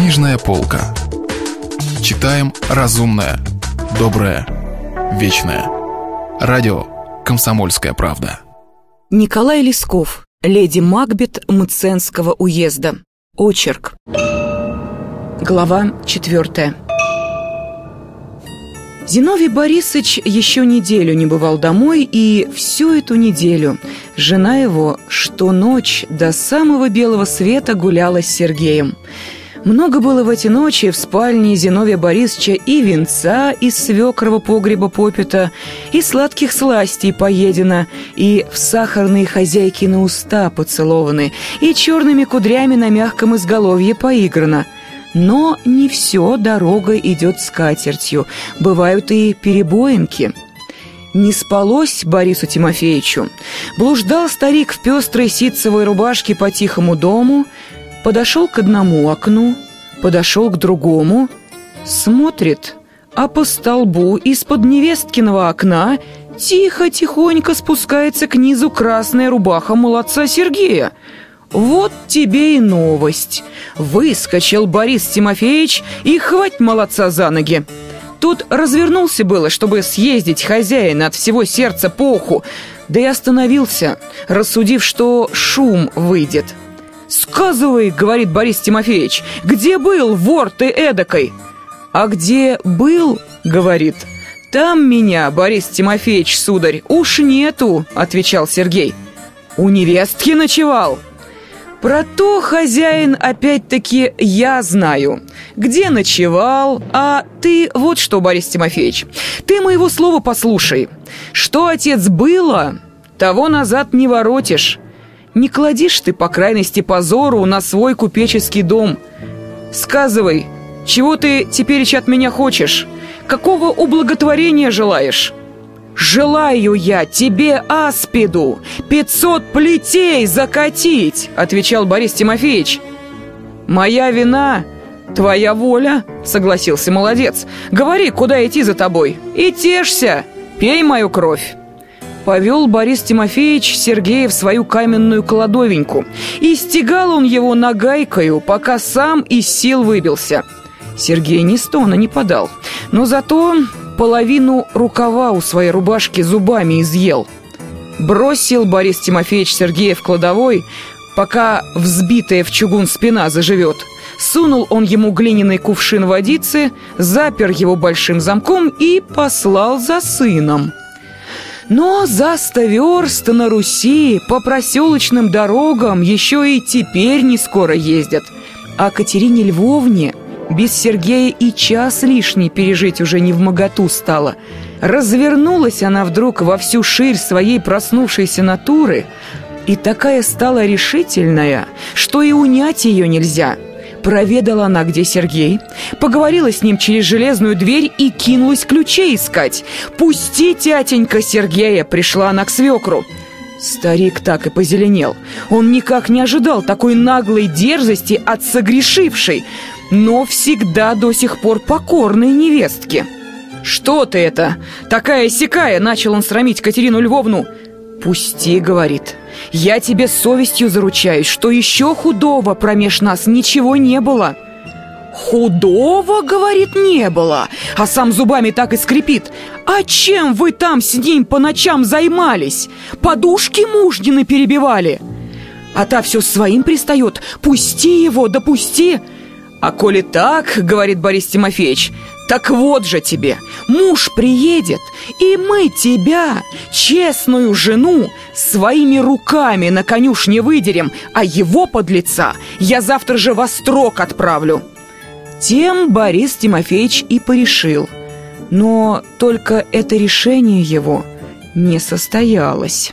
Книжная полка. Читаем разумное, доброе, вечное. Радио «Комсомольская правда». Николай Лесков. Леди Макбет Мценского уезда. Очерк. Глава четвертая. Зиновий Борисович еще неделю не бывал домой, и всю эту неделю жена его, что ночь до самого белого света гуляла с Сергеем. Много было в эти ночи в спальне Зиновия Борисовича и венца из свекрого погреба попита, и сладких сластей поедено, и в сахарные хозяйки на уста поцелованы, и черными кудрями на мягком изголовье поиграно – но не все дорога идет с катертью, бывают и перебоинки. Не спалось Борису Тимофеевичу. Блуждал старик в пестрой ситцевой рубашке по тихому дому, подошел к одному окну, подошел к другому, смотрит, а по столбу из-под невесткиного окна тихо-тихонько спускается к низу красная рубаха молодца Сергея — вот тебе и новость. Выскочил Борис Тимофеевич и хвать молодца за ноги. Тут развернулся было, чтобы съездить хозяина от всего сердца по уху, да и остановился, рассудив, что шум выйдет. «Сказывай, — говорит Борис Тимофеевич, — где был вор ты эдакой?» «А где был, — говорит, — там меня, Борис Тимофеевич, сударь, уж нету, — отвечал Сергей. «У невестки ночевал?» Про то, хозяин, опять-таки, я знаю. Где ночевал, а ты вот что, Борис Тимофеевич, ты моего слова послушай. Что, отец, было, того назад не воротишь. Не кладишь ты, по крайности, позору на свой купеческий дом. Сказывай, чего ты теперь от меня хочешь? Какого ублаготворения желаешь?» «Желаю я тебе аспиду пятьсот плетей закатить!» — отвечал Борис Тимофеевич. «Моя вина, твоя воля!» — согласился молодец. «Говори, куда идти за тобой, и тешься, пей мою кровь!» Повел Борис Тимофеевич Сергея в свою каменную кладовеньку, и стегал он его нагайкою, пока сам из сил выбился. Сергей ни стона не подал, но зато половину рукава у своей рубашки зубами изъел. Бросил Борис Тимофеевич Сергея в кладовой, пока взбитая в чугун спина заживет. Сунул он ему глиняный кувшин водицы, запер его большим замком и послал за сыном. Но за сто на Руси по проселочным дорогам еще и теперь не скоро ездят. А Катерине Львовне без Сергея и час лишний пережить уже не в моготу стало. Развернулась она вдруг во всю ширь своей проснувшейся натуры и такая стала решительная, что и унять ее нельзя. Проведала она, где Сергей, поговорила с ним через железную дверь и кинулась ключей искать. «Пусти, тятенька Сергея!» пришла она к свекру. Старик так и позеленел. Он никак не ожидал такой наглой дерзости от согрешившей но всегда до сих пор покорной невестке. «Что ты это? Такая сякая!» — начал он срамить Катерину Львовну. «Пусти», — говорит, — «я тебе совестью заручаюсь, что еще худого промеж нас ничего не было». «Худого, — говорит, — не было, а сам зубами так и скрипит. А чем вы там с ним по ночам займались? Подушки мужнины перебивали?» А та все своим пристает. «Пусти его, допусти!» да «А коли так, — говорит Борис Тимофеевич, — так вот же тебе, муж приедет, и мы тебя, честную жену, своими руками на конюшне выдерем, а его подлеца я завтра же во строк отправлю». Тем Борис Тимофеевич и порешил. Но только это решение его не состоялось.